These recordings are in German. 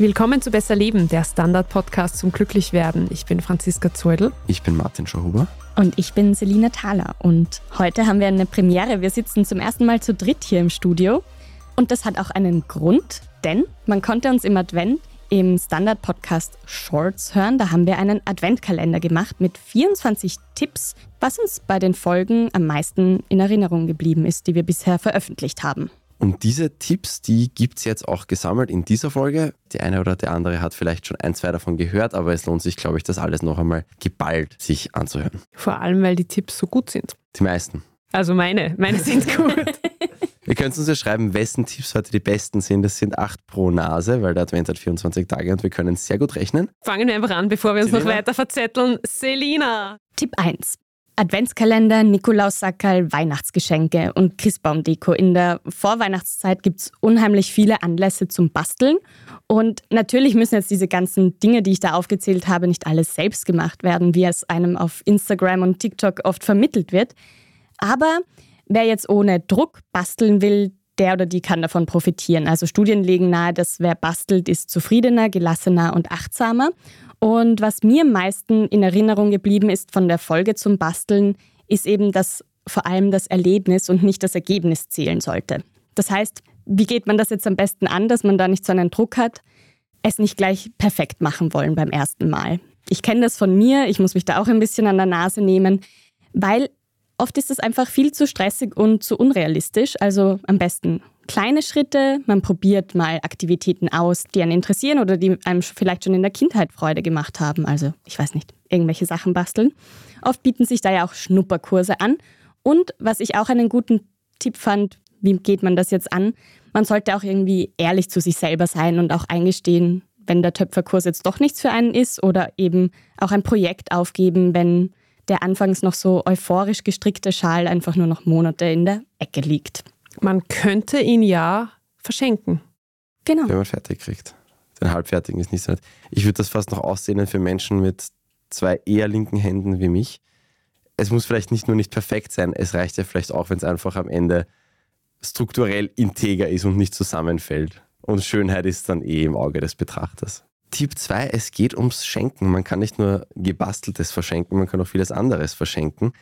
Willkommen zu Besser Leben, der Standard-Podcast zum Glücklichwerden. Ich bin Franziska Zeudel. Ich bin Martin Schauhuber. Und ich bin Selina Thaler. Und heute haben wir eine Premiere. Wir sitzen zum ersten Mal zu dritt hier im Studio. Und das hat auch einen Grund, denn man konnte uns im Advent im Standard-Podcast Shorts hören. Da haben wir einen Adventkalender gemacht mit 24 Tipps, was uns bei den Folgen am meisten in Erinnerung geblieben ist, die wir bisher veröffentlicht haben. Und diese Tipps, die gibt es jetzt auch gesammelt in dieser Folge. Die eine oder der andere hat vielleicht schon ein, zwei davon gehört, aber es lohnt sich, glaube ich, das alles noch einmal geballt sich anzuhören. Vor allem, weil die Tipps so gut sind. Die meisten. Also meine, meine sind gut. Ihr könnt uns ja schreiben, wessen Tipps heute die besten sind. Das sind acht pro Nase, weil der Advent hat 24 Tage und wir können sehr gut rechnen. Fangen wir einfach an, bevor wir uns Selina? noch weiter verzetteln. Selina! Tipp 1. Adventskalender, Nikolaussackerl, Weihnachtsgeschenke und Christbaumdeko. In der Vorweihnachtszeit gibt es unheimlich viele Anlässe zum Basteln. Und natürlich müssen jetzt diese ganzen Dinge, die ich da aufgezählt habe, nicht alles selbst gemacht werden, wie es einem auf Instagram und TikTok oft vermittelt wird. Aber wer jetzt ohne Druck basteln will, der oder die kann davon profitieren. Also Studien legen nahe, dass wer bastelt, ist zufriedener, gelassener und achtsamer. Und was mir am meisten in Erinnerung geblieben ist von der Folge zum Basteln, ist eben, dass vor allem das Erlebnis und nicht das Ergebnis zählen sollte. Das heißt, wie geht man das jetzt am besten an, dass man da nicht so einen Druck hat, es nicht gleich perfekt machen wollen beim ersten Mal. Ich kenne das von mir, ich muss mich da auch ein bisschen an der Nase nehmen, weil oft ist es einfach viel zu stressig und zu unrealistisch. Also am besten kleine Schritte, man probiert mal Aktivitäten aus, die einen interessieren oder die einem vielleicht schon in der Kindheit Freude gemacht haben. Also ich weiß nicht, irgendwelche Sachen basteln. Oft bieten sich da ja auch Schnupperkurse an. Und was ich auch einen guten Tipp fand, wie geht man das jetzt an? Man sollte auch irgendwie ehrlich zu sich selber sein und auch eingestehen, wenn der Töpferkurs jetzt doch nichts für einen ist oder eben auch ein Projekt aufgeben, wenn der anfangs noch so euphorisch gestrickte Schal einfach nur noch Monate in der Ecke liegt. Man könnte ihn ja verschenken. Genau. Wenn man fertig kriegt. Den halbfertigen ist nicht so nett. Ich würde das fast noch aussehen für Menschen mit zwei eher linken Händen wie mich. Es muss vielleicht nicht nur nicht perfekt sein, es reicht ja vielleicht auch, wenn es einfach am Ende strukturell integer ist und nicht zusammenfällt. Und Schönheit ist dann eh im Auge des Betrachters. Tipp 2, es geht ums Schenken. Man kann nicht nur gebasteltes verschenken, man kann auch vieles anderes verschenken.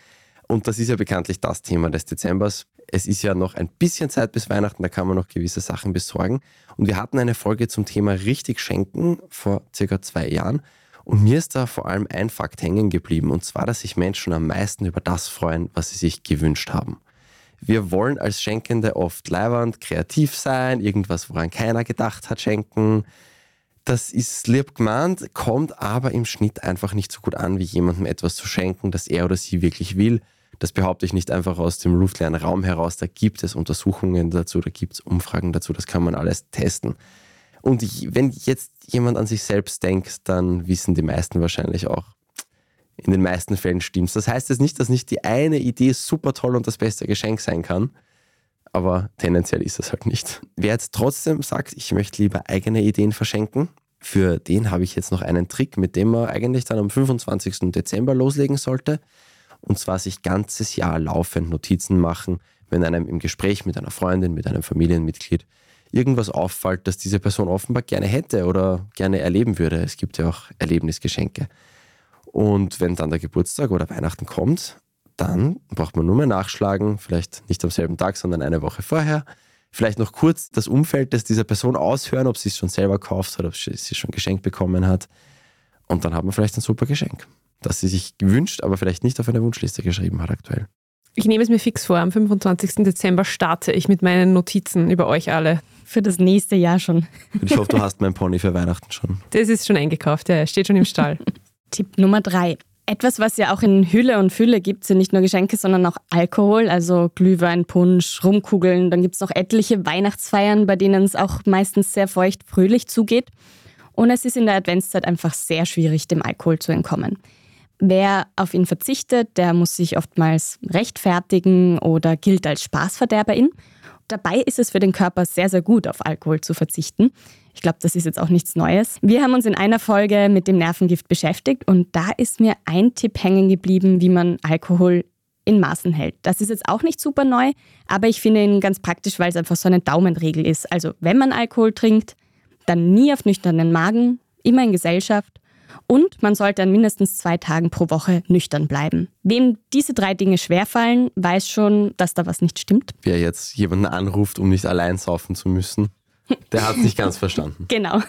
Und das ist ja bekanntlich das Thema des Dezembers. Es ist ja noch ein bisschen Zeit bis Weihnachten, da kann man noch gewisse Sachen besorgen. Und wir hatten eine Folge zum Thema richtig schenken vor circa zwei Jahren. Und mir ist da vor allem ein Fakt hängen geblieben, und zwar, dass sich Menschen am meisten über das freuen, was sie sich gewünscht haben. Wir wollen als Schenkende oft leibernd, kreativ sein, irgendwas, woran keiner gedacht hat, schenken. Das ist lieb gemeint, kommt aber im Schnitt einfach nicht so gut an, wie jemandem etwas zu schenken, das er oder sie wirklich will. Das behaupte ich nicht einfach aus dem luftleeren Raum heraus. Da gibt es Untersuchungen dazu, da gibt es Umfragen dazu, das kann man alles testen. Und ich- wenn jetzt jemand an sich selbst denkt, dann wissen die meisten wahrscheinlich auch, in den meisten Fällen stimmt's. Das heißt jetzt nicht, dass nicht die eine Idee super toll und das beste Geschenk sein kann, aber tendenziell ist es halt nicht. Wer jetzt trotzdem sagt, ich möchte lieber eigene Ideen verschenken, für den habe ich jetzt noch einen Trick, mit dem man eigentlich dann am 25. Dezember loslegen sollte. Und zwar sich ganzes Jahr laufend Notizen machen, wenn einem im Gespräch mit einer Freundin, mit einem Familienmitglied irgendwas auffällt, das diese Person offenbar gerne hätte oder gerne erleben würde. Es gibt ja auch Erlebnisgeschenke. Und wenn dann der Geburtstag oder Weihnachten kommt, dann braucht man nur mehr nachschlagen, vielleicht nicht am selben Tag, sondern eine Woche vorher. Vielleicht noch kurz das Umfeld des dieser Person aushören, ob sie es schon selber kauft oder ob sie es schon geschenkt bekommen hat. Und dann hat man vielleicht ein super Geschenk, das sie sich gewünscht, aber vielleicht nicht auf eine Wunschliste geschrieben hat aktuell. Ich nehme es mir fix vor, am 25. Dezember starte ich mit meinen Notizen über euch alle. Für das nächste Jahr schon. Und ich hoffe, du hast mein Pony für Weihnachten schon. Das ist schon eingekauft, ja, steht schon im Stall. Tipp Nummer drei. Etwas, was ja auch in Hülle und Fülle gibt, sind nicht nur Geschenke, sondern auch Alkohol, also Glühwein, Punsch, Rumkugeln. Dann gibt es noch etliche Weihnachtsfeiern, bei denen es auch meistens sehr feucht fröhlich zugeht. Und es ist in der Adventszeit einfach sehr schwierig, dem Alkohol zu entkommen. Wer auf ihn verzichtet, der muss sich oftmals rechtfertigen oder gilt als Spaßverderberin. Dabei ist es für den Körper sehr, sehr gut, auf Alkohol zu verzichten. Ich glaube, das ist jetzt auch nichts Neues. Wir haben uns in einer Folge mit dem Nervengift beschäftigt und da ist mir ein Tipp hängen geblieben, wie man Alkohol in Maßen hält. Das ist jetzt auch nicht super neu, aber ich finde ihn ganz praktisch, weil es einfach so eine Daumenregel ist. Also wenn man Alkohol trinkt, dann nie auf nüchternen Magen, immer in Gesellschaft und man sollte an mindestens zwei Tagen pro Woche nüchtern bleiben. Wem diese drei Dinge schwerfallen, weiß schon, dass da was nicht stimmt. Wer jetzt jemanden anruft, um nicht allein saufen zu müssen, der hat es nicht ganz verstanden. Genau.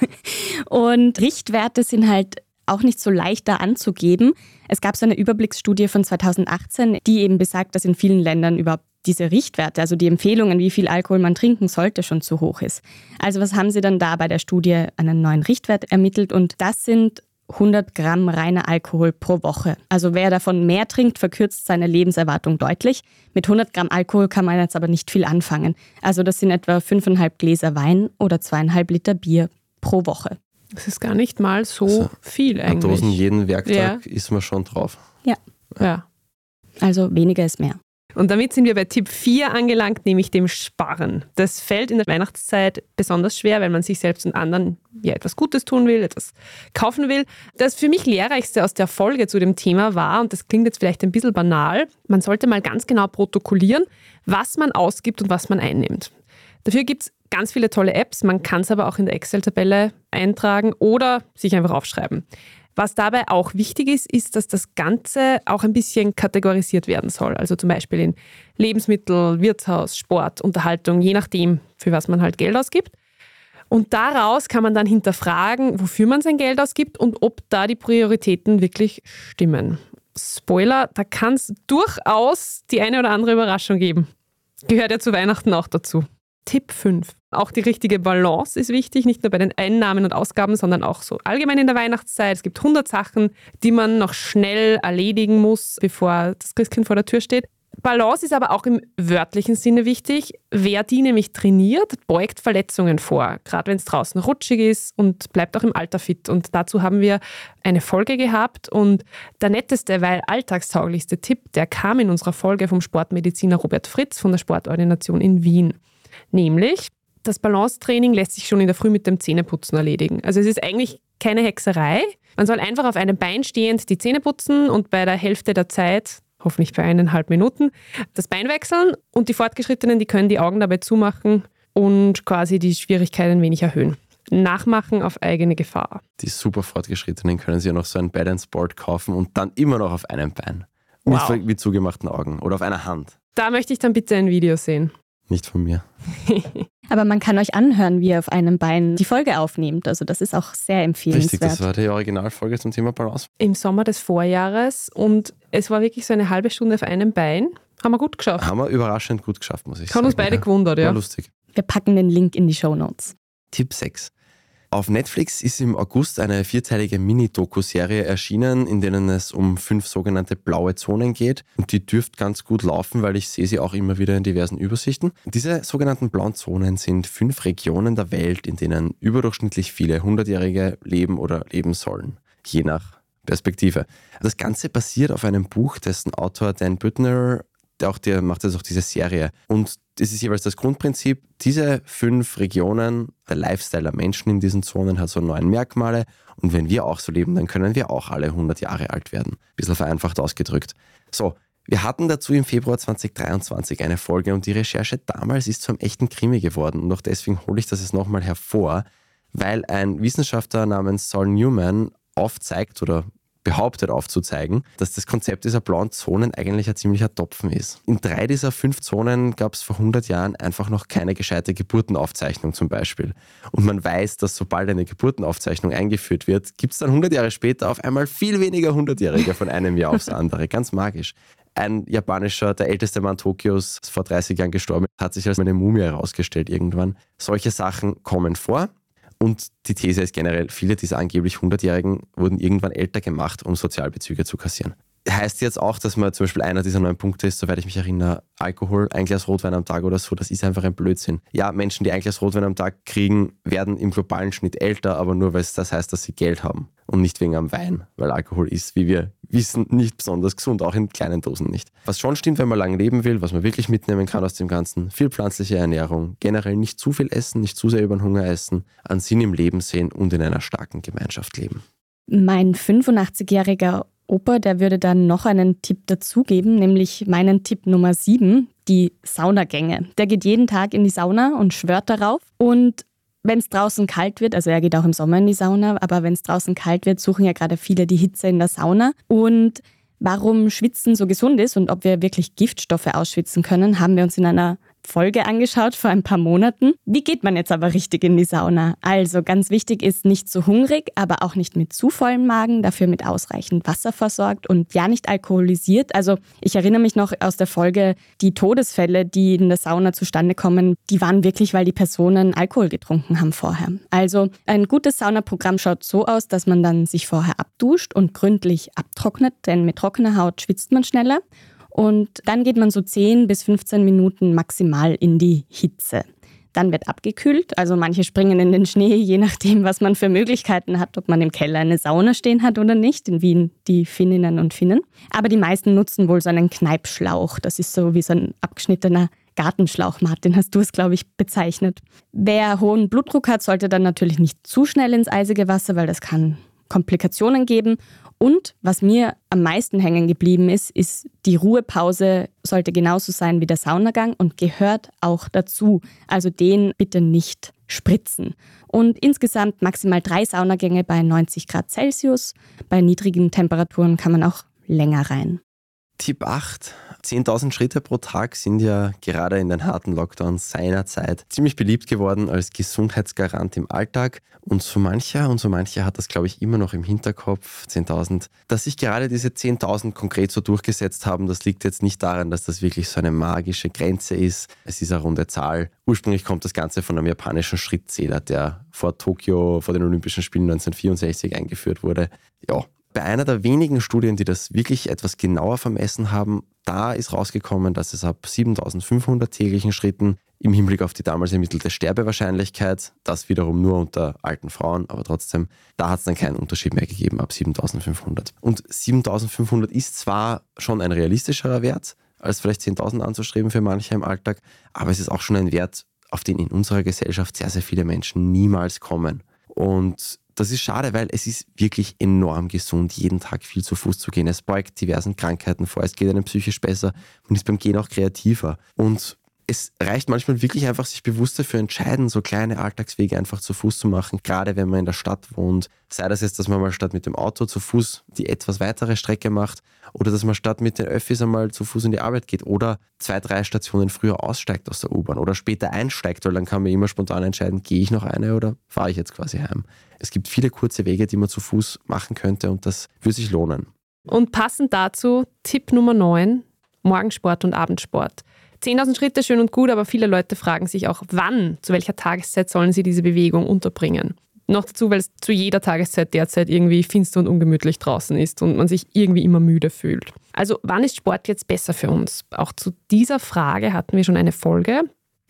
Und Richtwerte sind halt auch nicht so leicht da anzugeben. Es gab so eine Überblicksstudie von 2018, die eben besagt, dass in vielen Ländern überhaupt diese Richtwerte, also die Empfehlungen, wie viel Alkohol man trinken sollte, schon zu hoch ist. Also was haben Sie dann da bei der Studie einen neuen Richtwert ermittelt? Und das sind 100 Gramm reiner Alkohol pro Woche. Also wer davon mehr trinkt, verkürzt seine Lebenserwartung deutlich. Mit 100 Gramm Alkohol kann man jetzt aber nicht viel anfangen. Also das sind etwa 5,5 Gläser Wein oder 2,5 Liter Bier pro Woche. Das ist gar nicht mal so also, viel eigentlich. Dosen jeden Werktag ja. ist man schon drauf. Ja. Ja. Also weniger ist mehr. Und damit sind wir bei Tipp 4 angelangt, nämlich dem Sparen. Das fällt in der Weihnachtszeit besonders schwer, weil man sich selbst und anderen ja etwas Gutes tun will, etwas kaufen will. Das für mich Lehrreichste aus der Folge zu dem Thema war, und das klingt jetzt vielleicht ein bisschen banal, man sollte mal ganz genau protokollieren, was man ausgibt und was man einnimmt. Dafür gibt es ganz viele tolle Apps, man kann es aber auch in der Excel-Tabelle eintragen oder sich einfach aufschreiben. Was dabei auch wichtig ist, ist, dass das Ganze auch ein bisschen kategorisiert werden soll. Also zum Beispiel in Lebensmittel, Wirtshaus, Sport, Unterhaltung, je nachdem, für was man halt Geld ausgibt. Und daraus kann man dann hinterfragen, wofür man sein Geld ausgibt und ob da die Prioritäten wirklich stimmen. Spoiler, da kann es durchaus die eine oder andere Überraschung geben. Gehört ja zu Weihnachten auch dazu. Tipp 5. Auch die richtige Balance ist wichtig, nicht nur bei den Einnahmen und Ausgaben, sondern auch so allgemein in der Weihnachtszeit. Es gibt 100 Sachen, die man noch schnell erledigen muss, bevor das Christkind vor der Tür steht. Balance ist aber auch im wörtlichen Sinne wichtig. Wer die nämlich trainiert, beugt Verletzungen vor, gerade wenn es draußen rutschig ist und bleibt auch im Alter fit. Und dazu haben wir eine Folge gehabt und der netteste, weil alltagstauglichste Tipp, der kam in unserer Folge vom Sportmediziner Robert Fritz von der Sportordination in Wien. Nämlich, das Balancetraining lässt sich schon in der Früh mit dem Zähneputzen erledigen. Also es ist eigentlich keine Hexerei. Man soll einfach auf einem Bein stehend die Zähne putzen und bei der Hälfte der Zeit, hoffentlich bei eineinhalb Minuten, das Bein wechseln und die Fortgeschrittenen, die können die Augen dabei zumachen und quasi die Schwierigkeit ein wenig erhöhen. Nachmachen auf eigene Gefahr. Die super Fortgeschrittenen können sich ja noch so ein Balance Board kaufen und dann immer noch auf einem Bein. Wow. Mit, mit zugemachten Augen oder auf einer Hand. Da möchte ich dann bitte ein Video sehen. Nicht von mir. Aber man kann euch anhören, wie ihr auf einem Bein die Folge aufnehmt. Also das ist auch sehr empfehlenswert. Richtig, das war die Originalfolge zum Thema Balance. Im Sommer des Vorjahres und es war wirklich so eine halbe Stunde auf einem Bein. Haben wir gut geschafft. Haben wir überraschend gut geschafft, muss ich Hat sagen. Hat uns beide ja. gewundert, ja. War lustig. Wir packen den Link in die Show Notes. Tipp 6. Auf Netflix ist im August eine vierteilige Mini-Doku-Serie erschienen, in denen es um fünf sogenannte blaue Zonen geht. Und die dürfte ganz gut laufen, weil ich sehe sie auch immer wieder in diversen Übersichten. Diese sogenannten blauen Zonen sind fünf Regionen der Welt, in denen überdurchschnittlich viele Hundertjährige leben oder leben sollen. Je nach Perspektive. Das Ganze basiert auf einem Buch, dessen Autor Dan Büttner auch der macht jetzt auch diese Serie. Und das ist jeweils das Grundprinzip. Diese fünf Regionen, der Lifestyle der Menschen in diesen Zonen hat so neun Merkmale. Und wenn wir auch so leben, dann können wir auch alle 100 Jahre alt werden. Bisschen vereinfacht ausgedrückt. So, wir hatten dazu im Februar 2023 eine Folge und die Recherche damals ist zu einem echten Krimi geworden. Und auch deswegen hole ich das jetzt nochmal hervor, weil ein Wissenschaftler namens Saul Newman aufzeigt oder behauptet aufzuzeigen, dass das Konzept dieser blauen Zonen eigentlich ein ziemlicher Topfen ist. In drei dieser fünf Zonen gab es vor 100 Jahren einfach noch keine gescheite Geburtenaufzeichnung zum Beispiel. Und man weiß, dass sobald eine Geburtenaufzeichnung eingeführt wird, gibt es dann 100 Jahre später auf einmal viel weniger 100-Jährige von einem Jahr aufs andere. Ganz magisch. Ein japanischer, der älteste Mann Tokios, ist vor 30 Jahren gestorben, hat sich als eine Mumie herausgestellt irgendwann. Solche Sachen kommen vor. Und die These ist generell, viele dieser angeblich 100-Jährigen wurden irgendwann älter gemacht, um Sozialbezüge zu kassieren. Heißt jetzt auch, dass man zum Beispiel einer dieser neuen Punkte ist, soweit ich mich erinnere, Alkohol, ein Glas Rotwein am Tag oder so, das ist einfach ein Blödsinn. Ja, Menschen, die ein Glas Rotwein am Tag kriegen, werden im globalen Schnitt älter, aber nur weil es das heißt, dass sie Geld haben und nicht wegen am Wein, weil Alkohol ist, wie wir wissen, nicht besonders gesund, auch in kleinen Dosen nicht. Was schon stimmt, wenn man lang leben will, was man wirklich mitnehmen kann aus dem Ganzen, viel pflanzliche Ernährung, generell nicht zu viel essen, nicht zu sehr über den Hunger essen, an Sinn im Leben sehen und in einer starken Gemeinschaft leben. Mein 85-jähriger Opa, der würde dann noch einen Tipp dazugeben, nämlich meinen Tipp Nummer 7, die Saunagänge. Der geht jeden Tag in die Sauna und schwört darauf. Und wenn es draußen kalt wird, also er geht auch im Sommer in die Sauna, aber wenn es draußen kalt wird, suchen ja gerade viele die Hitze in der Sauna. Und warum Schwitzen so gesund ist und ob wir wirklich Giftstoffe ausschwitzen können, haben wir uns in einer Folge angeschaut vor ein paar Monaten. Wie geht man jetzt aber richtig in die Sauna? Also ganz wichtig ist nicht zu hungrig, aber auch nicht mit zu vollem Magen, dafür mit ausreichend Wasser versorgt und ja nicht alkoholisiert. Also ich erinnere mich noch aus der Folge, die Todesfälle, die in der Sauna zustande kommen, die waren wirklich, weil die Personen Alkohol getrunken haben vorher. Also ein gutes Saunaprogramm schaut so aus, dass man dann sich vorher abduscht und gründlich abtrocknet, denn mit trockener Haut schwitzt man schneller. Und dann geht man so 10 bis 15 Minuten maximal in die Hitze. Dann wird abgekühlt, also manche springen in den Schnee, je nachdem, was man für Möglichkeiten hat, ob man im Keller eine Sauna stehen hat oder nicht, in Wien die Finninnen und Finnen. Aber die meisten nutzen wohl so einen Kneipschlauch, das ist so wie so ein abgeschnittener Gartenschlauch, Martin, hast du es, glaube ich, bezeichnet. Wer hohen Blutdruck hat, sollte dann natürlich nicht zu schnell ins eisige Wasser, weil das kann Komplikationen geben. Und was mir am meisten hängen geblieben ist, ist, die Ruhepause sollte genauso sein wie der Saunagang und gehört auch dazu. Also den bitte nicht spritzen. Und insgesamt maximal drei Saunagänge bei 90 Grad Celsius. Bei niedrigen Temperaturen kann man auch länger rein. Tipp 8. 10.000 Schritte pro Tag sind ja gerade in den harten Lockdowns seinerzeit ziemlich beliebt geworden als Gesundheitsgarant im Alltag. Und so mancher und so mancher hat das, glaube ich, immer noch im Hinterkopf, 10.000. Dass sich gerade diese 10.000 konkret so durchgesetzt haben, das liegt jetzt nicht daran, dass das wirklich so eine magische Grenze ist. Es ist eine runde Zahl. Ursprünglich kommt das Ganze von einem japanischen Schrittzähler, der vor Tokio, vor den Olympischen Spielen 1964 eingeführt wurde. Ja, bei einer der wenigen Studien, die das wirklich etwas genauer vermessen haben, da ist rausgekommen, dass es ab 7500 täglichen Schritten im Hinblick auf die damals ermittelte Sterbewahrscheinlichkeit, das wiederum nur unter alten Frauen, aber trotzdem, da hat es dann keinen Unterschied mehr gegeben ab 7500. Und 7500 ist zwar schon ein realistischerer Wert, als vielleicht 10.000 anzustreben für manche im Alltag, aber es ist auch schon ein Wert, auf den in unserer Gesellschaft sehr, sehr viele Menschen niemals kommen. Und das ist schade, weil es ist wirklich enorm gesund, jeden Tag viel zu Fuß zu gehen. Es beugt diversen Krankheiten vor, es geht einem psychisch besser und ist beim Gehen auch kreativer. Und es reicht manchmal wirklich einfach, sich bewusst dafür entscheiden, so kleine Alltagswege einfach zu Fuß zu machen, gerade wenn man in der Stadt wohnt. Sei das jetzt, dass man mal statt mit dem Auto zu Fuß die etwas weitere Strecke macht oder dass man statt mit den Öffis einmal zu Fuß in die Arbeit geht oder zwei, drei Stationen früher aussteigt aus der U-Bahn oder später einsteigt, weil dann kann man immer spontan entscheiden, gehe ich noch eine oder fahre ich jetzt quasi heim. Es gibt viele kurze Wege, die man zu Fuß machen könnte und das würde sich lohnen. Und passend dazu Tipp Nummer 9, Morgensport und Abendsport. 10.000 Schritte schön und gut, aber viele Leute fragen sich auch, wann, zu welcher Tageszeit sollen sie diese Bewegung unterbringen. Noch dazu, weil es zu jeder Tageszeit derzeit irgendwie finster und ungemütlich draußen ist und man sich irgendwie immer müde fühlt. Also wann ist Sport jetzt besser für uns? Auch zu dieser Frage hatten wir schon eine Folge.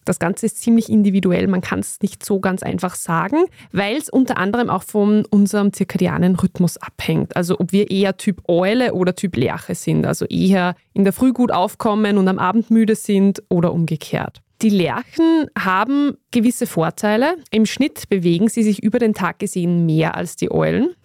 Das Ganze ist ziemlich individuell, man kann es nicht so ganz einfach sagen, weil es unter anderem auch von unserem zirkadianen Rhythmus abhängt. Also ob wir eher Typ Eule oder Typ Lerche sind, also eher in der Früh gut aufkommen und am Abend müde sind oder umgekehrt. Die Lerchen haben gewisse Vorteile. Im Schnitt bewegen sie sich über den Tag gesehen mehr als die Eulen.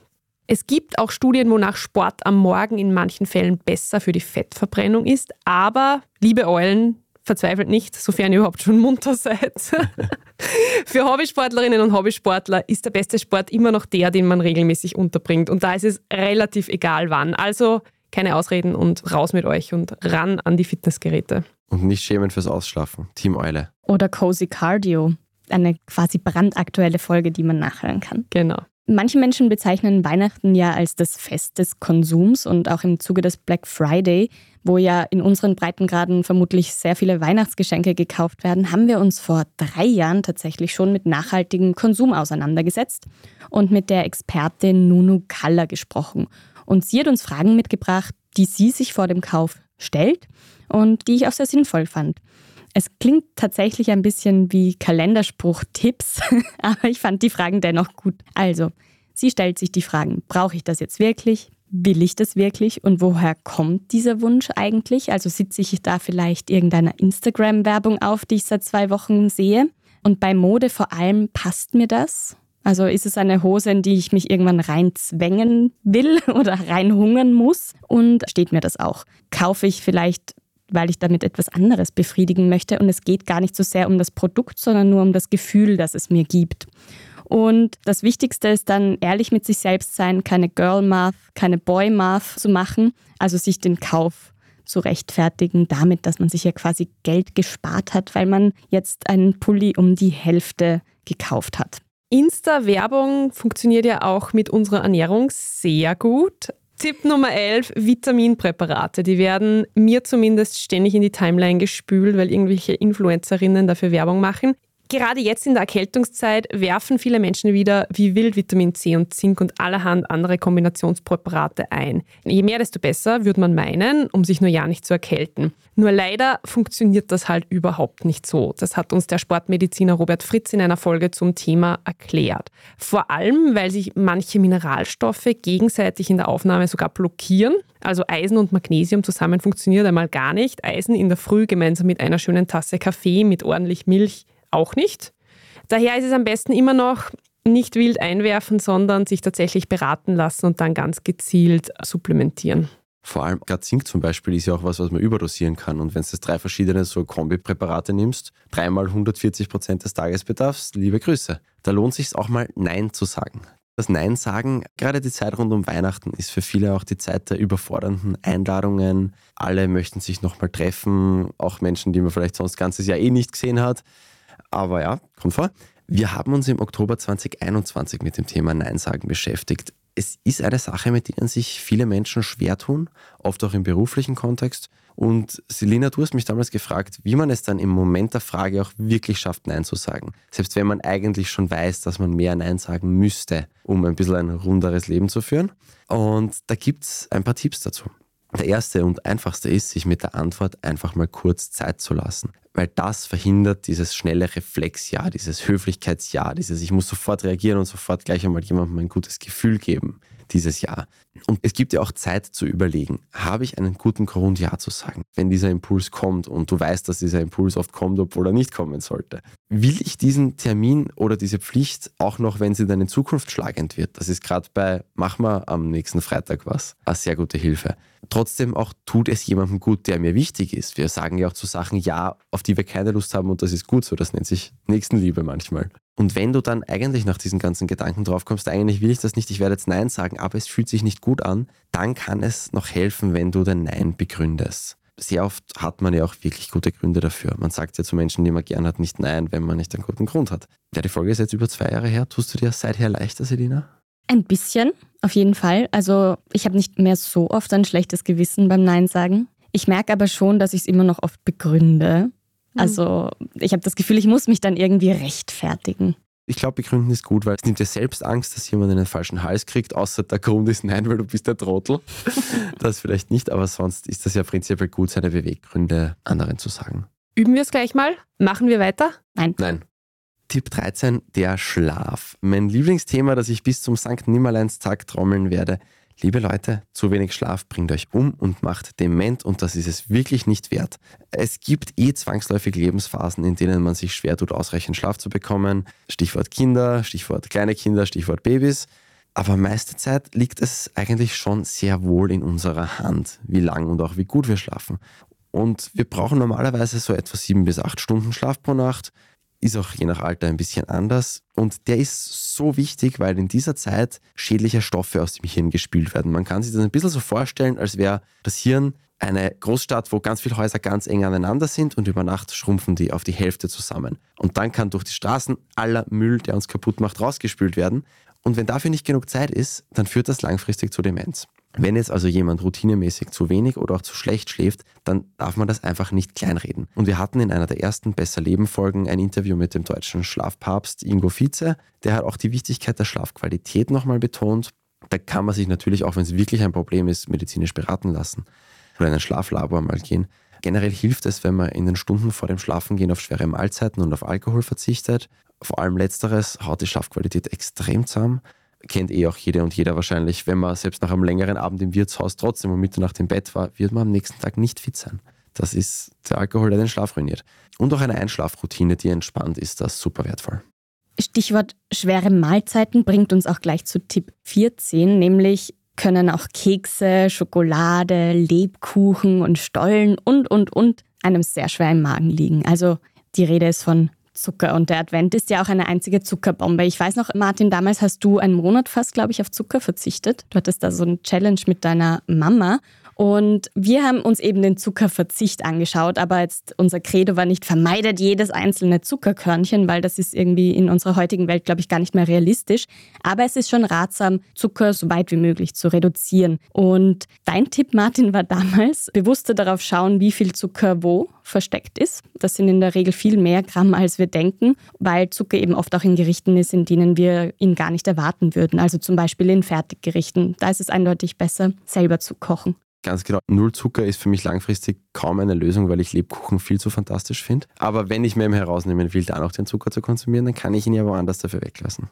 Es gibt auch Studien, wonach Sport am Morgen in manchen Fällen besser für die Fettverbrennung ist. Aber, liebe Eulen, verzweifelt nicht, sofern ihr überhaupt schon munter seid. Für Hobbysportlerinnen und Hobbysportler ist der beste Sport immer noch der, den man regelmäßig unterbringt. Und da ist es relativ egal wann. Also keine Ausreden und raus mit euch und ran an die Fitnessgeräte. Und nicht schämen fürs Ausschlafen. Team Eule. Oder Cozy Cardio. Eine quasi brandaktuelle Folge, die man nachhören kann. Genau. Manche Menschen bezeichnen Weihnachten ja als das Fest des Konsums und auch im Zuge des Black Friday, wo ja in unseren Breitengraden vermutlich sehr viele Weihnachtsgeschenke gekauft werden, haben wir uns vor drei Jahren tatsächlich schon mit nachhaltigem Konsum auseinandergesetzt und mit der Expertin Nunu Kaller gesprochen. Und sie hat uns Fragen mitgebracht, die sie sich vor dem Kauf stellt und die ich auch sehr sinnvoll fand. Es klingt tatsächlich ein bisschen wie Kalenderspruch-Tipps, aber ich fand die Fragen dennoch gut. Also, sie stellt sich die Fragen, brauche ich das jetzt wirklich? Will ich das wirklich? Und woher kommt dieser Wunsch eigentlich? Also sitze ich da vielleicht irgendeiner Instagram-Werbung auf, die ich seit zwei Wochen sehe? Und bei Mode vor allem, passt mir das? Also ist es eine Hose, in die ich mich irgendwann reinzwängen will oder reinhungern muss? Und steht mir das auch? Kaufe ich vielleicht weil ich damit etwas anderes befriedigen möchte. Und es geht gar nicht so sehr um das Produkt, sondern nur um das Gefühl, das es mir gibt. Und das Wichtigste ist dann ehrlich mit sich selbst sein, keine Girl Math, keine Boy Math zu machen, also sich den Kauf zu rechtfertigen damit, dass man sich ja quasi Geld gespart hat, weil man jetzt einen Pulli um die Hälfte gekauft hat. Insta-Werbung funktioniert ja auch mit unserer Ernährung sehr gut. Tipp Nummer 11, Vitaminpräparate. Die werden mir zumindest ständig in die Timeline gespült, weil irgendwelche Influencerinnen dafür Werbung machen. Gerade jetzt in der Erkältungszeit werfen viele Menschen wieder wie wild Vitamin C und Zink und allerhand andere Kombinationspräparate ein. Je mehr, desto besser, würde man meinen, um sich nur ja nicht zu erkälten. Nur leider funktioniert das halt überhaupt nicht so. Das hat uns der Sportmediziner Robert Fritz in einer Folge zum Thema erklärt. Vor allem, weil sich manche Mineralstoffe gegenseitig in der Aufnahme sogar blockieren. Also Eisen und Magnesium zusammen funktioniert einmal gar nicht. Eisen in der Früh gemeinsam mit einer schönen Tasse Kaffee mit ordentlich Milch auch nicht. Daher ist es am besten immer noch nicht wild einwerfen, sondern sich tatsächlich beraten lassen und dann ganz gezielt supplementieren. Vor allem gerade Zink zum Beispiel ist ja auch was, was man überdosieren kann. Und wenn du drei verschiedene so Kombipräparate nimmst, dreimal 140 Prozent des Tagesbedarfs, liebe Grüße. Da lohnt sich auch mal Nein zu sagen. Das Nein sagen, gerade die Zeit rund um Weihnachten ist für viele auch die Zeit der überfordernden Einladungen. Alle möchten sich nochmal treffen, auch Menschen, die man vielleicht sonst das ganze Jahr eh nicht gesehen hat. Aber ja, kommt vor. Wir haben uns im Oktober 2021 mit dem Thema Nein sagen beschäftigt. Es ist eine Sache, mit der sich viele Menschen schwer tun, oft auch im beruflichen Kontext. Und Selina, du hast mich damals gefragt, wie man es dann im Moment der Frage auch wirklich schafft, Nein zu sagen. Selbst wenn man eigentlich schon weiß, dass man mehr Nein sagen müsste, um ein bisschen ein runderes Leben zu führen. Und da gibt es ein paar Tipps dazu. Der erste und einfachste ist, sich mit der Antwort einfach mal kurz Zeit zu lassen. Weil das verhindert dieses schnelle Reflexjahr, dieses Höflichkeitsjahr, dieses Ich muss sofort reagieren und sofort gleich einmal jemandem ein gutes Gefühl geben dieses Jahr. Und es gibt ja auch Zeit zu überlegen, habe ich einen guten Grund, Ja zu sagen, wenn dieser Impuls kommt und du weißt, dass dieser Impuls oft kommt, obwohl er nicht kommen sollte. Will ich diesen Termin oder diese Pflicht auch noch, wenn sie dann in Zukunft schlagend wird? Das ist gerade bei Mach mal am nächsten Freitag was, eine sehr gute Hilfe. Trotzdem auch tut es jemandem gut, der mir wichtig ist. Wir sagen ja auch zu Sachen Ja, auf die wir keine Lust haben und das ist gut so. Das nennt sich Nächstenliebe manchmal. Und wenn du dann eigentlich nach diesen ganzen Gedanken draufkommst, eigentlich will ich das nicht, ich werde jetzt Nein sagen, aber es fühlt sich nicht gut an, dann kann es noch helfen, wenn du dein Nein begründest. Sehr oft hat man ja auch wirklich gute Gründe dafür. Man sagt ja zu Menschen, die man gern hat, nicht Nein, wenn man nicht einen guten Grund hat. Ja, die Folge ist jetzt über zwei Jahre her. Tust du dir seither leichter, Selina? Ein bisschen, auf jeden Fall. Also ich habe nicht mehr so oft ein schlechtes Gewissen beim Nein sagen. Ich merke aber schon, dass ich es immer noch oft begründe. Mhm. Also ich habe das Gefühl, ich muss mich dann irgendwie rechtfertigen. Ich glaube, begründen ist gut, weil es nimmt dir selbst Angst, dass jemand einen falschen Hals kriegt, außer der Grund ist nein, weil du bist der Trottel. das vielleicht nicht, aber sonst ist das ja prinzipiell gut, seine Beweggründe anderen zu sagen. Üben wir es gleich mal? Machen wir weiter? Nein. Nein. Tipp 13, der Schlaf. Mein Lieblingsthema, das ich bis zum Sankt Nimmerleinstag trommeln werde. Liebe Leute, zu wenig Schlaf bringt euch um und macht dement und das ist es wirklich nicht wert. Es gibt eh zwangsläufig Lebensphasen, in denen man sich schwer tut, ausreichend Schlaf zu bekommen. Stichwort Kinder, Stichwort kleine Kinder, Stichwort Babys. Aber meiste Zeit liegt es eigentlich schon sehr wohl in unserer Hand, wie lang und auch wie gut wir schlafen. Und wir brauchen normalerweise so etwa sieben bis acht Stunden Schlaf pro Nacht ist auch je nach Alter ein bisschen anders. Und der ist so wichtig, weil in dieser Zeit schädliche Stoffe aus dem Hirn gespült werden. Man kann sich das ein bisschen so vorstellen, als wäre das Hirn eine Großstadt, wo ganz viele Häuser ganz eng aneinander sind und über Nacht schrumpfen die auf die Hälfte zusammen. Und dann kann durch die Straßen aller Müll, der uns kaputt macht, rausgespült werden. Und wenn dafür nicht genug Zeit ist, dann führt das langfristig zu Demenz. Wenn jetzt also jemand routinemäßig zu wenig oder auch zu schlecht schläft, dann darf man das einfach nicht kleinreden. Und wir hatten in einer der ersten Besser Leben Folgen ein Interview mit dem deutschen Schlafpapst Ingo Vize. Der hat auch die Wichtigkeit der Schlafqualität nochmal betont. Da kann man sich natürlich, auch wenn es wirklich ein Problem ist, medizinisch beraten lassen oder in ein Schlaflabor mal gehen. Generell hilft es, wenn man in den Stunden vor dem Schlafengehen auf schwere Mahlzeiten und auf Alkohol verzichtet. Vor allem letzteres haut die Schlafqualität extrem zusammen kennt eh auch jede und jeder wahrscheinlich, wenn man selbst nach einem längeren Abend im Wirtshaus trotzdem um Mitternacht im Bett war, wird man am nächsten Tag nicht fit sein. Das ist der Alkohol, der den Schlaf ruiniert. Und auch eine Einschlafroutine, die entspannt ist, das super wertvoll. Stichwort schwere Mahlzeiten bringt uns auch gleich zu Tipp 14, nämlich können auch Kekse, Schokolade, Lebkuchen und Stollen und, und, und einem sehr schwer im Magen liegen. Also die Rede ist von Zucker und der Advent ist ja auch eine einzige Zuckerbombe. Ich weiß noch, Martin, damals hast du einen Monat fast, glaube ich, auf Zucker verzichtet. Du hattest da so eine Challenge mit deiner Mama und wir haben uns eben den Zuckerverzicht angeschaut, aber jetzt unser Credo war nicht, vermeidet jedes einzelne Zuckerkörnchen, weil das ist irgendwie in unserer heutigen Welt, glaube ich, gar nicht mehr realistisch. Aber es ist schon ratsam, Zucker so weit wie möglich zu reduzieren. Und dein Tipp, Martin, war damals, bewusster darauf schauen, wie viel Zucker wo versteckt ist. Das sind in der Regel viel mehr Gramm, als wir denken, weil Zucker eben oft auch in Gerichten ist, in denen wir ihn gar nicht erwarten würden. Also zum Beispiel in Fertiggerichten. Da ist es eindeutig besser, selber zu kochen. Ganz genau, Null Zucker ist für mich langfristig kaum eine Lösung, weil ich Lebkuchen viel zu fantastisch finde. Aber wenn ich mir herausnehmen will, da noch den Zucker zu konsumieren, dann kann ich ihn ja woanders dafür weglassen.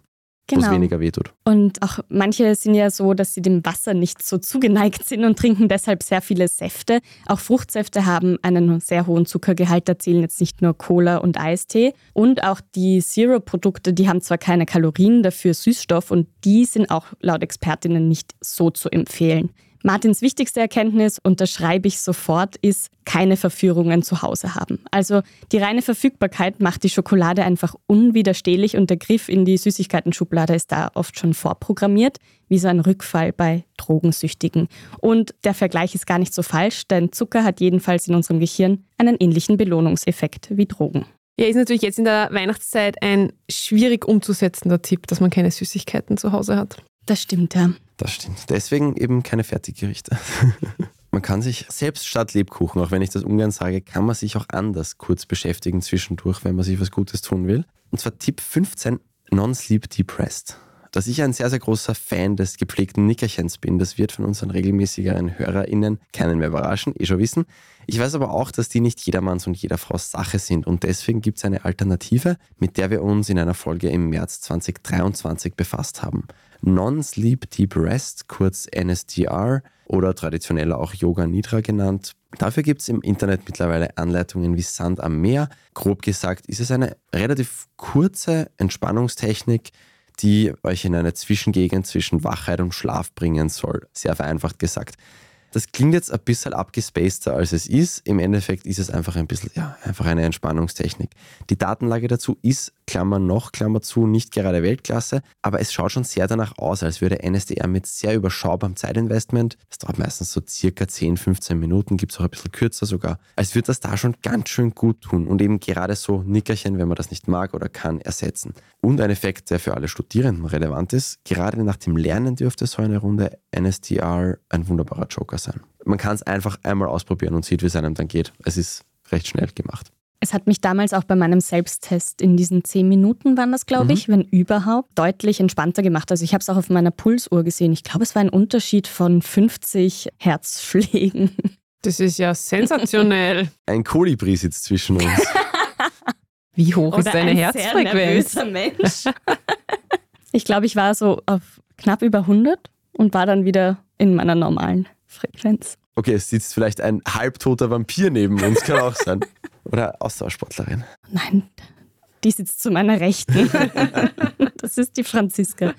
Genau. Wo es weniger wehtut. Und auch manche sind ja so, dass sie dem Wasser nicht so zugeneigt sind und trinken deshalb sehr viele Säfte. Auch Fruchtsäfte haben einen sehr hohen Zuckergehalt, da zählen jetzt nicht nur Cola und Eistee. Und auch die Zero-Produkte, die haben zwar keine Kalorien, dafür Süßstoff und die sind auch laut Expertinnen nicht so zu empfehlen. Martins wichtigste Erkenntnis, unterschreibe ich sofort, ist keine Verführungen zu Hause haben. Also die reine Verfügbarkeit macht die Schokolade einfach unwiderstehlich und der Griff in die Süßigkeiten-Schublade ist da oft schon vorprogrammiert, wie so ein Rückfall bei Drogensüchtigen. Und der Vergleich ist gar nicht so falsch, denn Zucker hat jedenfalls in unserem Gehirn einen ähnlichen Belohnungseffekt wie Drogen. Ja, ist natürlich jetzt in der Weihnachtszeit ein schwierig umzusetzender Tipp, dass man keine Süßigkeiten zu Hause hat. Das stimmt, ja. Das stimmt. Deswegen eben keine Fertiggerichte. man kann sich selbst statt Lebkuchen, auch wenn ich das ungern sage, kann man sich auch anders kurz beschäftigen zwischendurch, wenn man sich was Gutes tun will. Und zwar Tipp 15, Non-Sleep Depressed. Dass ich ein sehr, sehr großer Fan des gepflegten Nickerchens bin, das wird von unseren regelmäßigeren HörerInnen keinen mehr überraschen, eh schon wissen. Ich weiß aber auch, dass die nicht jedermanns und jeder Frau Sache sind und deswegen gibt es eine Alternative, mit der wir uns in einer Folge im März 2023 befasst haben. Non-Sleep Deep Rest, kurz NSDR oder traditionell auch Yoga Nidra genannt. Dafür gibt es im Internet mittlerweile Anleitungen wie Sand am Meer. Grob gesagt ist es eine relativ kurze Entspannungstechnik, die euch in eine Zwischengegend zwischen Wachheit und Schlaf bringen soll. Sehr vereinfacht gesagt. Das klingt jetzt ein bisschen abgespaceder, als es ist. Im Endeffekt ist es einfach ein bisschen, ja, einfach eine Entspannungstechnik. Die Datenlage dazu ist, Klammer noch, Klammer zu, nicht gerade Weltklasse, aber es schaut schon sehr danach aus, als würde NSDR mit sehr überschaubarem Zeitinvestment, das dauert meistens so circa 10, 15 Minuten, gibt es auch ein bisschen kürzer sogar, als würde das da schon ganz schön gut tun und eben gerade so Nickerchen, wenn man das nicht mag oder kann, ersetzen. Und ein Effekt, der für alle Studierenden relevant ist, gerade nach dem Lernen dürfte so eine Runde NSDR ein wunderbarer Joker sein. Man kann es einfach einmal ausprobieren und sieht, wie es einem dann geht. Es ist recht schnell gemacht. Es hat mich damals auch bei meinem Selbsttest in diesen zehn Minuten waren das, glaube mhm. ich, wenn überhaupt, deutlich entspannter gemacht. Also ich habe es auch auf meiner Pulsuhr gesehen. Ich glaube, es war ein Unterschied von 50 Herzschlägen. Das ist ja sensationell. ein Kolibri sitzt zwischen uns. Wie hoch Oder ist deine ein Herzfrequenz? Sehr Mensch. ich glaube, ich war so auf knapp über 100 und war dann wieder in meiner normalen Frequenz. Okay, es sitzt vielleicht ein halbtoter Vampir neben uns, kann auch sein. Oder Ausdauersportlerin. Nein, die sitzt zu meiner Rechten. das ist die Franziska.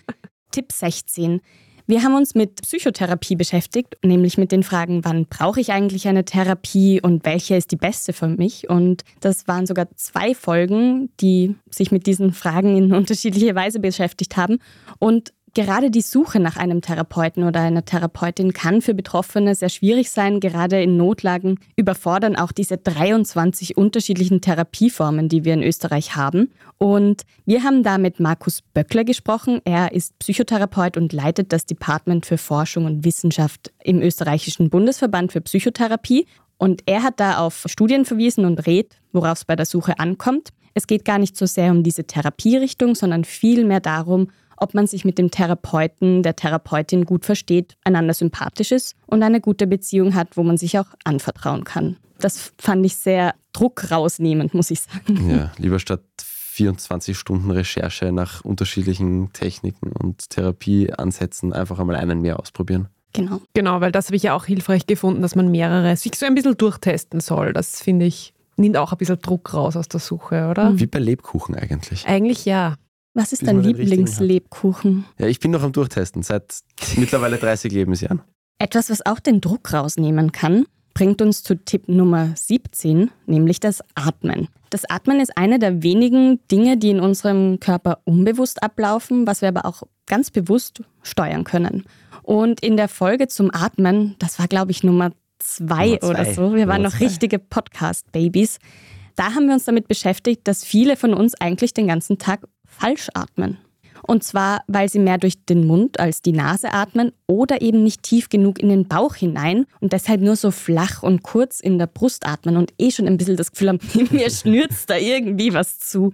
Tipp 16. Wir haben uns mit Psychotherapie beschäftigt, nämlich mit den Fragen, wann brauche ich eigentlich eine Therapie und welche ist die beste für mich? Und das waren sogar zwei Folgen, die sich mit diesen Fragen in unterschiedlicher Weise beschäftigt haben. Und Gerade die Suche nach einem Therapeuten oder einer Therapeutin kann für Betroffene sehr schwierig sein. Gerade in Notlagen überfordern auch diese 23 unterschiedlichen Therapieformen, die wir in Österreich haben. Und wir haben da mit Markus Böckler gesprochen. Er ist Psychotherapeut und leitet das Department für Forschung und Wissenschaft im österreichischen Bundesverband für Psychotherapie. Und er hat da auf Studien verwiesen und rät, worauf es bei der Suche ankommt. Es geht gar nicht so sehr um diese Therapierichtung, sondern vielmehr darum, ob man sich mit dem Therapeuten, der Therapeutin gut versteht, einander sympathisch ist und eine gute Beziehung hat, wo man sich auch anvertrauen kann. Das fand ich sehr druckrausnehmend, muss ich sagen. Ja, lieber statt 24 Stunden Recherche nach unterschiedlichen Techniken und Therapieansätzen einfach einmal einen mehr ausprobieren. Genau. Genau, weil das habe ich ja auch hilfreich gefunden, dass man mehrere sich so ein bisschen durchtesten soll. Das finde ich, nimmt auch ein bisschen Druck raus aus der Suche, oder? Wie bei Lebkuchen eigentlich. Eigentlich ja. Was ist dein Lieblingslebkuchen? Ja, ich bin noch am Durchtesten, seit mittlerweile 30 Lebensjahren. Etwas, was auch den Druck rausnehmen kann, bringt uns zu Tipp Nummer 17, nämlich das Atmen. Das Atmen ist eine der wenigen Dinge, die in unserem Körper unbewusst ablaufen, was wir aber auch ganz bewusst steuern können. Und in der Folge zum Atmen, das war glaube ich Nummer zwei, Nummer zwei. oder so, wir waren Nummer noch zwei. richtige Podcast-Babys, da haben wir uns damit beschäftigt, dass viele von uns eigentlich den ganzen Tag falsch atmen. Und zwar, weil sie mehr durch den Mund als die Nase atmen oder eben nicht tief genug in den Bauch hinein und deshalb nur so flach und kurz in der Brust atmen und eh schon ein bisschen das Gefühl haben, mir schnürzt da irgendwie was zu.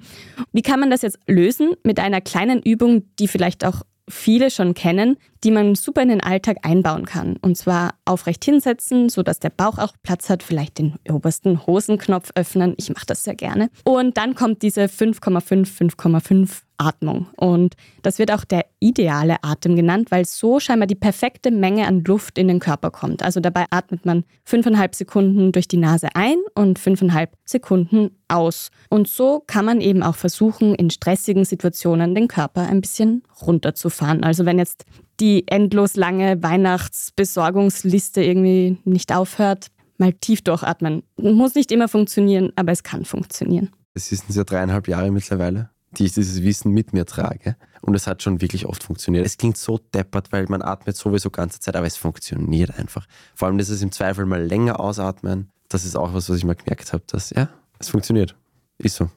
Wie kann man das jetzt lösen? Mit einer kleinen Übung, die vielleicht auch viele schon kennen, die man super in den Alltag einbauen kann. Und zwar aufrecht hinsetzen, sodass der Bauch auch Platz hat, vielleicht den obersten Hosenknopf öffnen. Ich mache das sehr gerne. Und dann kommt diese 5,5, 5,5 Atmung. Und das wird auch der ideale Atem genannt, weil so scheinbar die perfekte Menge an Luft in den Körper kommt. Also dabei atmet man fünfeinhalb Sekunden durch die Nase ein und fünfeinhalb Sekunden aus. Und so kann man eben auch versuchen, in stressigen Situationen den Körper ein bisschen runterzufahren. Also wenn jetzt die endlos lange Weihnachtsbesorgungsliste irgendwie nicht aufhört, mal tief durchatmen. Muss nicht immer funktionieren, aber es kann funktionieren. Es sind ja dreieinhalb Jahre mittlerweile die ich dieses Wissen mit mir trage. Und es hat schon wirklich oft funktioniert. Es klingt so deppert, weil man atmet sowieso ganze Zeit, aber es funktioniert einfach. Vor allem das ist im Zweifel mal länger ausatmen. Das ist auch was, was ich mal gemerkt habe, dass ja, es funktioniert. Ist so.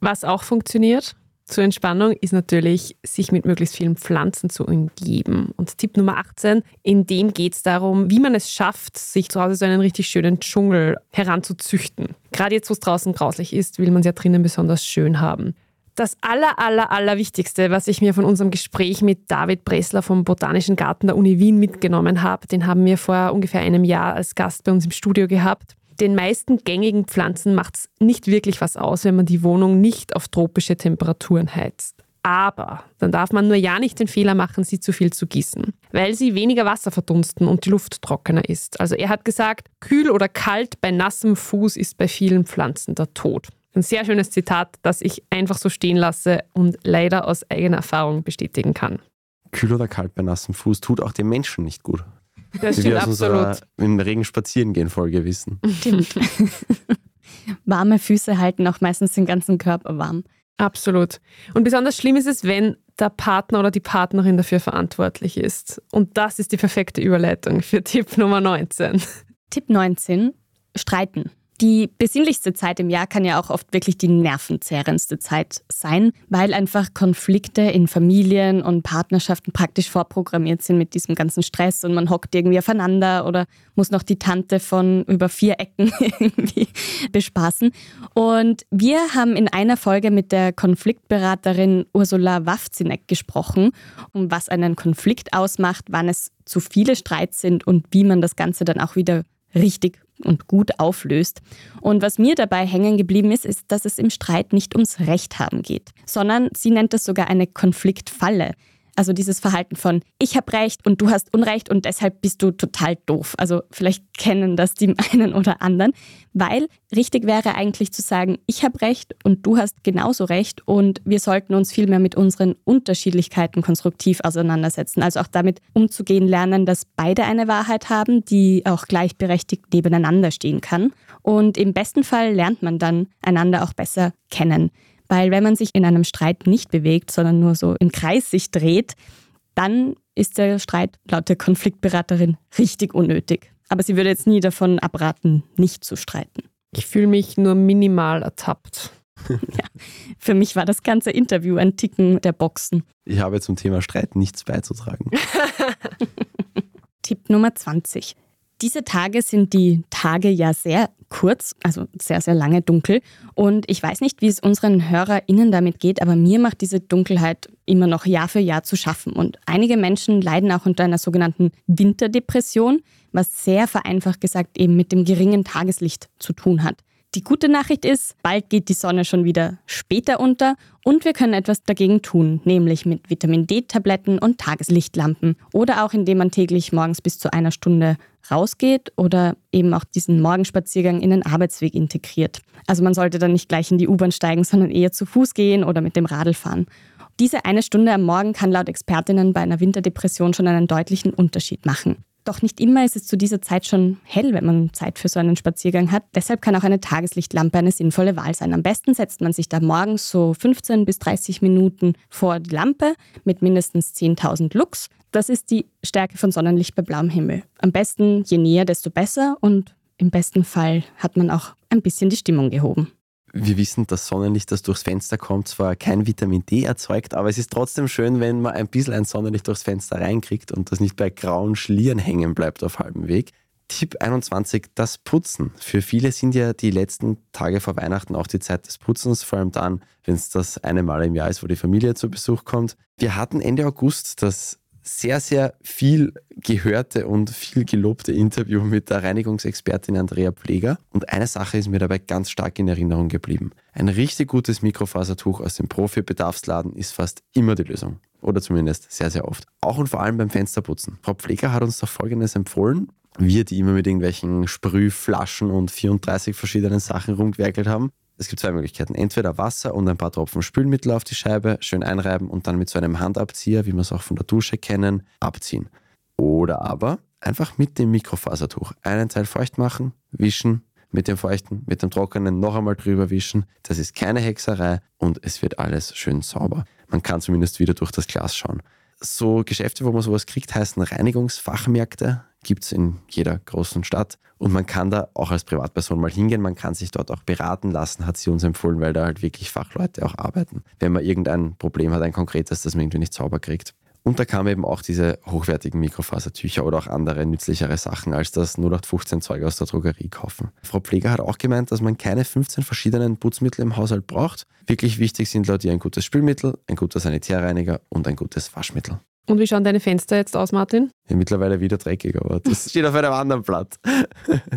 Was auch funktioniert zur Entspannung ist natürlich, sich mit möglichst vielen Pflanzen zu umgeben. Und Tipp Nummer 18, in dem geht es darum, wie man es schafft, sich zu Hause so einen richtig schönen Dschungel heranzuzüchten. Gerade jetzt, wo es draußen grauslich ist, will man es ja drinnen besonders schön haben. Das aller, aller, aller Wichtigste, was ich mir von unserem Gespräch mit David Bressler vom Botanischen Garten der Uni Wien mitgenommen habe, den haben wir vor ungefähr einem Jahr als Gast bei uns im Studio gehabt. Den meisten gängigen Pflanzen macht es nicht wirklich was aus, wenn man die Wohnung nicht auf tropische Temperaturen heizt. Aber dann darf man nur ja nicht den Fehler machen, sie zu viel zu gießen, weil sie weniger Wasser verdunsten und die Luft trockener ist. Also er hat gesagt, kühl oder kalt bei nassem Fuß ist bei vielen Pflanzen der Tod. Ein sehr schönes Zitat, das ich einfach so stehen lasse und leider aus eigener Erfahrung bestätigen kann. Kühl oder kalt bei nassem Fuß tut auch dem Menschen nicht gut. Das Wie wir aus unserer im Regen spazieren gehen Folge wissen. Stimmt. Warme Füße halten auch meistens den ganzen Körper warm. Absolut. Und besonders schlimm ist es, wenn der Partner oder die Partnerin dafür verantwortlich ist. Und das ist die perfekte Überleitung für Tipp Nummer 19. Tipp 19. Streiten. Die besinnlichste Zeit im Jahr kann ja auch oft wirklich die nervenzehrendste Zeit sein, weil einfach Konflikte in Familien und Partnerschaften praktisch vorprogrammiert sind mit diesem ganzen Stress und man hockt irgendwie aufeinander oder muss noch die Tante von über vier Ecken irgendwie bespaßen. Und wir haben in einer Folge mit der Konfliktberaterin Ursula Wawzinek gesprochen, um was einen Konflikt ausmacht, wann es zu viele Streits sind und wie man das Ganze dann auch wieder richtig und gut auflöst. Und was mir dabei hängen geblieben ist, ist, dass es im Streit nicht ums Recht haben geht, sondern sie nennt es sogar eine Konfliktfalle. Also dieses Verhalten von ich habe recht und du hast Unrecht und deshalb bist du total doof. Also vielleicht kennen das die einen oder anderen, weil richtig wäre eigentlich zu sagen, ich habe recht und du hast genauso recht und wir sollten uns vielmehr mit unseren Unterschiedlichkeiten konstruktiv auseinandersetzen. Also auch damit umzugehen lernen, dass beide eine Wahrheit haben, die auch gleichberechtigt nebeneinander stehen kann. Und im besten Fall lernt man dann einander auch besser kennen. Weil wenn man sich in einem Streit nicht bewegt, sondern nur so im Kreis sich dreht, dann ist der Streit laut der Konfliktberaterin richtig unnötig. Aber sie würde jetzt nie davon abraten, nicht zu streiten. Ich fühle mich nur minimal ertappt. ja, für mich war das ganze Interview ein Ticken der Boxen. Ich habe zum Thema Streit nichts beizutragen. Tipp Nummer 20. Diese Tage sind die Tage ja sehr kurz, also sehr, sehr lange dunkel. Und ich weiß nicht, wie es unseren HörerInnen damit geht, aber mir macht diese Dunkelheit immer noch Jahr für Jahr zu schaffen. Und einige Menschen leiden auch unter einer sogenannten Winterdepression, was sehr vereinfacht gesagt eben mit dem geringen Tageslicht zu tun hat. Die gute Nachricht ist, bald geht die Sonne schon wieder später unter und wir können etwas dagegen tun, nämlich mit Vitamin D-Tabletten und Tageslichtlampen oder auch indem man täglich morgens bis zu einer Stunde rausgeht oder eben auch diesen Morgenspaziergang in den Arbeitsweg integriert. Also man sollte dann nicht gleich in die U-Bahn steigen, sondern eher zu Fuß gehen oder mit dem Radl fahren. Diese eine Stunde am Morgen kann laut Expertinnen bei einer Winterdepression schon einen deutlichen Unterschied machen. Doch nicht immer ist es zu dieser Zeit schon hell, wenn man Zeit für so einen Spaziergang hat. Deshalb kann auch eine Tageslichtlampe eine sinnvolle Wahl sein. Am besten setzt man sich da morgens so 15 bis 30 Minuten vor die Lampe mit mindestens 10.000 Lux. Das ist die Stärke von Sonnenlicht bei blauem Himmel. Am besten je näher, desto besser und im besten Fall hat man auch ein bisschen die Stimmung gehoben. Wir wissen, dass Sonnenlicht, das durchs Fenster kommt, zwar kein Vitamin D erzeugt, aber es ist trotzdem schön, wenn man ein bisschen ein Sonnenlicht durchs Fenster reinkriegt und das nicht bei grauen Schlieren hängen bleibt auf halbem Weg. Tipp 21, das Putzen. Für viele sind ja die letzten Tage vor Weihnachten auch die Zeit des Putzens, vor allem dann, wenn es das eine Mal im Jahr ist, wo die Familie zu Besuch kommt. Wir hatten Ende August das sehr, sehr viel gehörte und viel gelobte Interview mit der Reinigungsexpertin Andrea Pfleger. Und eine Sache ist mir dabei ganz stark in Erinnerung geblieben. Ein richtig gutes Mikrofasertuch aus dem Profi-Bedarfsladen ist fast immer die Lösung. Oder zumindest sehr, sehr oft. Auch und vor allem beim Fensterputzen. Frau Pfleger hat uns doch Folgendes empfohlen. Wir, die immer mit irgendwelchen Sprühflaschen und 34 verschiedenen Sachen rumgewerkelt haben, es gibt zwei Möglichkeiten. Entweder Wasser und ein paar Tropfen Spülmittel auf die Scheibe, schön einreiben und dann mit so einem Handabzieher, wie wir es auch von der Dusche kennen, abziehen. Oder aber einfach mit dem Mikrofasertuch einen Teil feucht machen, wischen, mit dem feuchten, mit dem trockenen noch einmal drüber wischen. Das ist keine Hexerei und es wird alles schön sauber. Man kann zumindest wieder durch das Glas schauen. So Geschäfte, wo man sowas kriegt, heißen Reinigungsfachmärkte gibt es in jeder großen Stadt. Und man kann da auch als Privatperson mal hingehen, man kann sich dort auch beraten lassen, hat sie uns empfohlen, weil da halt wirklich Fachleute auch arbeiten. Wenn man irgendein Problem hat, ein konkretes, das man irgendwie nicht sauber kriegt. Und da kamen eben auch diese hochwertigen Mikrofasertücher oder auch andere nützlichere Sachen als das 0815 Zeug aus der Drogerie kaufen. Frau Pfleger hat auch gemeint, dass man keine 15 verschiedenen Putzmittel im Haushalt braucht. Wirklich wichtig sind laut ihr ein gutes Spülmittel, ein guter Sanitärreiniger und ein gutes Waschmittel. Und wie schauen deine Fenster jetzt aus, Martin? Ja, mittlerweile wieder dreckig, aber das steht auf einem anderen Blatt.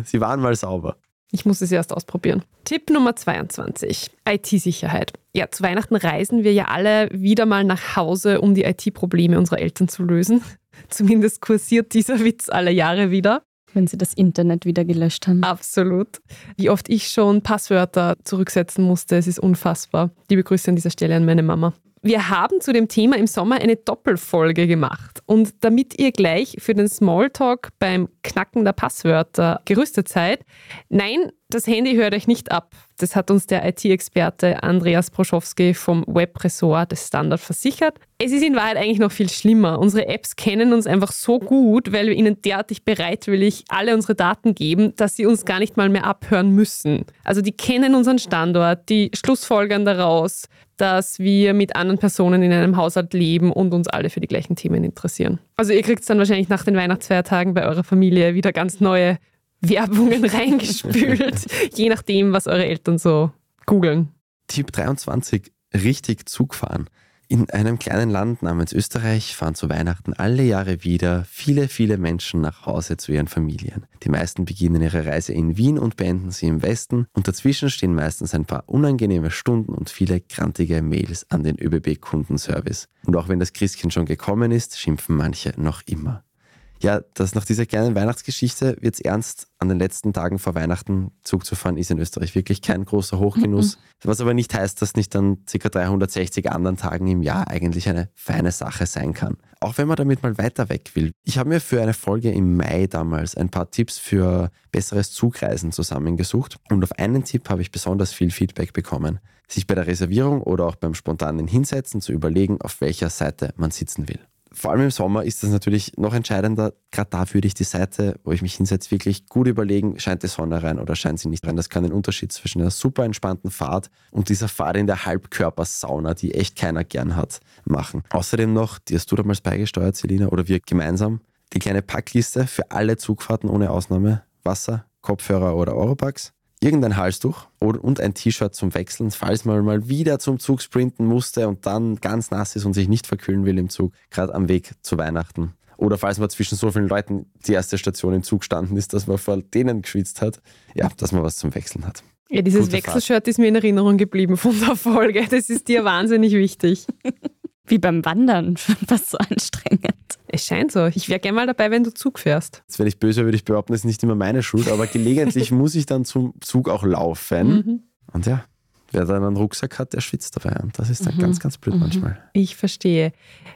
Sie waren mal sauber. Ich muss es erst ausprobieren. Tipp Nummer 22. IT-Sicherheit. Ja, zu Weihnachten reisen wir ja alle wieder mal nach Hause, um die IT-Probleme unserer Eltern zu lösen. Zumindest kursiert dieser Witz alle Jahre wieder. Wenn sie das Internet wieder gelöscht haben. Absolut. Wie oft ich schon Passwörter zurücksetzen musste, es ist unfassbar. Liebe Grüße an dieser Stelle an meine Mama. Wir haben zu dem Thema im Sommer eine Doppelfolge gemacht. Und damit ihr gleich für den Smalltalk beim Knacken der Passwörter gerüstet seid, nein, das Handy hört euch nicht ab. Das hat uns der IT-Experte Andreas Proschowski vom Webressort des Standard versichert. Es ist in Wahrheit eigentlich noch viel schlimmer. Unsere Apps kennen uns einfach so gut, weil wir ihnen derartig bereitwillig alle unsere Daten geben, dass sie uns gar nicht mal mehr abhören müssen. Also die kennen unseren Standort, die schlussfolgern daraus, dass wir mit anderen Personen in einem Haushalt leben und uns alle für die gleichen Themen interessieren. Also ihr kriegt dann wahrscheinlich nach den Weihnachtsfeiertagen bei eurer Familie wieder ganz neue Werbungen reingespült, je nachdem, was eure Eltern so googeln. Tipp 23, richtig Zug fahren. In einem kleinen Land namens Österreich fahren zu Weihnachten alle Jahre wieder viele, viele Menschen nach Hause zu ihren Familien. Die meisten beginnen ihre Reise in Wien und beenden sie im Westen und dazwischen stehen meistens ein paar unangenehme Stunden und viele grantige Mails an den ÖBB-Kundenservice. Und auch wenn das Christkind schon gekommen ist, schimpfen manche noch immer. Ja, dass nach dieser kleinen Weihnachtsgeschichte wird es ernst. An den letzten Tagen vor Weihnachten Zug zu fahren, ist in Österreich wirklich kein großer Hochgenuss. Mhm. Was aber nicht heißt, dass nicht an ca. 360 anderen Tagen im Jahr eigentlich eine feine Sache sein kann. Auch wenn man damit mal weiter weg will. Ich habe mir für eine Folge im Mai damals ein paar Tipps für besseres Zugreisen zusammengesucht und auf einen Tipp habe ich besonders viel Feedback bekommen. Sich bei der Reservierung oder auch beim spontanen Hinsetzen zu überlegen, auf welcher Seite man sitzen will vor allem im Sommer ist das natürlich noch entscheidender. Gerade da würde ich die Seite, wo ich mich hinsetze, wirklich gut überlegen, scheint die Sonne rein oder scheint sie nicht rein. Das kann den Unterschied zwischen einer super entspannten Fahrt und dieser Fahrt in der Halbkörpersauna, die echt keiner gern hat, machen. Außerdem noch, die hast du damals beigesteuert, Selina, oder wir gemeinsam, die kleine Packliste für alle Zugfahrten ohne Ausnahme. Wasser, Kopfhörer oder Europax irgendein Halstuch und ein T-Shirt zum Wechseln, falls man mal wieder zum Zug sprinten musste und dann ganz nass ist und sich nicht verkühlen will im Zug, gerade am Weg zu Weihnachten. Oder falls man zwischen so vielen Leuten die erste Station im Zug standen ist, dass man vor denen geschwitzt hat, ja, dass man was zum Wechseln hat. Ja, dieses Gute Wechselshirt Fahrt. ist mir in Erinnerung geblieben von der Folge. Das ist dir wahnsinnig wichtig. Wie beim Wandern, fast so anstrengend. Es scheint so. Ich wäre gerne mal dabei, wenn du Zug fährst. Jetzt, wenn ich böse würde ich behaupten, das ist nicht immer meine Schuld, aber gelegentlich muss ich dann zum Zug auch laufen. Mhm. Und ja, wer dann einen Rucksack hat, der schwitzt dabei. Und das ist dann mhm. ganz, ganz blöd mhm. manchmal. Ich verstehe.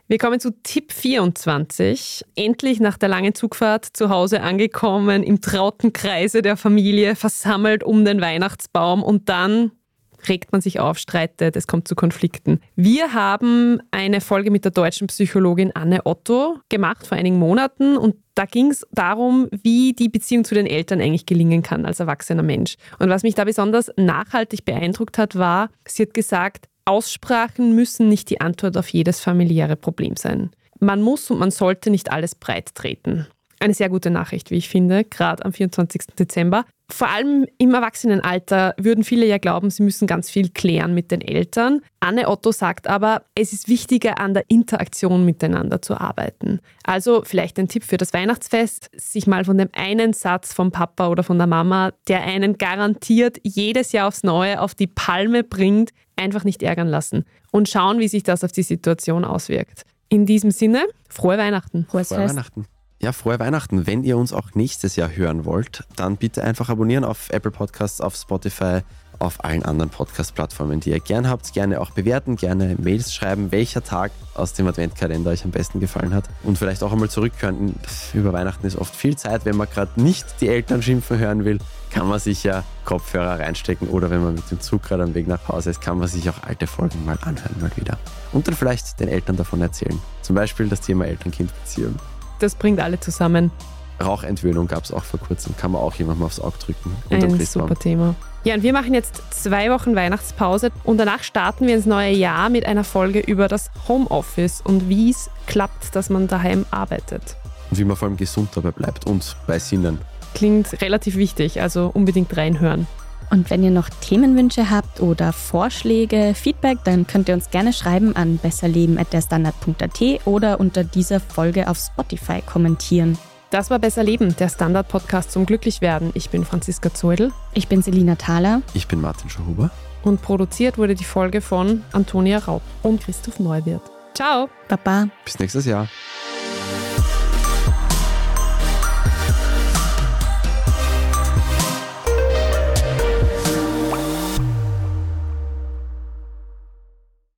Wir kommen zu Tipp 24. Endlich nach der langen Zugfahrt zu Hause angekommen, im trauten Kreise der Familie, versammelt um den Weihnachtsbaum und dann regt man sich auf, streitet, es kommt zu Konflikten. Wir haben eine Folge mit der deutschen Psychologin Anne Otto gemacht vor einigen Monaten und da ging es darum, wie die Beziehung zu den Eltern eigentlich gelingen kann als erwachsener Mensch. Und was mich da besonders nachhaltig beeindruckt hat, war, sie hat gesagt, Aussprachen müssen nicht die Antwort auf jedes familiäre Problem sein. Man muss und man sollte nicht alles breit treten. Eine sehr gute Nachricht, wie ich finde, gerade am 24. Dezember. Vor allem im Erwachsenenalter würden viele ja glauben, sie müssen ganz viel klären mit den Eltern. Anne Otto sagt aber, es ist wichtiger, an der Interaktion miteinander zu arbeiten. Also vielleicht ein Tipp für das Weihnachtsfest, sich mal von dem einen Satz vom Papa oder von der Mama, der einen garantiert jedes Jahr aufs Neue auf die Palme bringt, einfach nicht ärgern lassen und schauen, wie sich das auf die Situation auswirkt. In diesem Sinne, frohe Weihnachten. Frohes frohe Fest. Weihnachten. Ja, frohe Weihnachten. Wenn ihr uns auch nächstes Jahr hören wollt, dann bitte einfach abonnieren auf Apple Podcasts, auf Spotify, auf allen anderen Podcast-Plattformen, die ihr gern habt. Gerne auch bewerten, gerne Mails schreiben, welcher Tag aus dem Adventkalender euch am besten gefallen hat. Und vielleicht auch einmal zurückhören. Über Weihnachten ist oft viel Zeit. Wenn man gerade nicht die Eltern schimpfen hören will, kann man sich ja Kopfhörer reinstecken. Oder wenn man mit dem Zug gerade am Weg nach Hause ist, kann man sich auch alte Folgen mal anhören, mal wieder. Und dann vielleicht den Eltern davon erzählen. Zum Beispiel das Thema Eltern-Kind-Beziehung das bringt alle zusammen. Rauchentwöhnung gab es auch vor kurzem, kann man auch jemandem aufs Auge drücken. Ein super Thema. Ja, und wir machen jetzt zwei Wochen Weihnachtspause und danach starten wir ins neue Jahr mit einer Folge über das Homeoffice und wie es klappt, dass man daheim arbeitet. Und wie man vor allem gesund dabei bleibt und bei Sinnen. Klingt relativ wichtig, also unbedingt reinhören. Und wenn ihr noch Themenwünsche habt oder Vorschläge, Feedback, dann könnt ihr uns gerne schreiben an besserleben.derstandard.at oder unter dieser Folge auf Spotify kommentieren. Das war Besser Leben, der Standard-Podcast zum Glücklichwerden. Ich bin Franziska Zeudel. Ich bin Selina Thaler. Ich bin Martin Schauhuber. Und produziert wurde die Folge von Antonia Raub und Christoph Neuwirth. Ciao. Baba. Bis nächstes Jahr.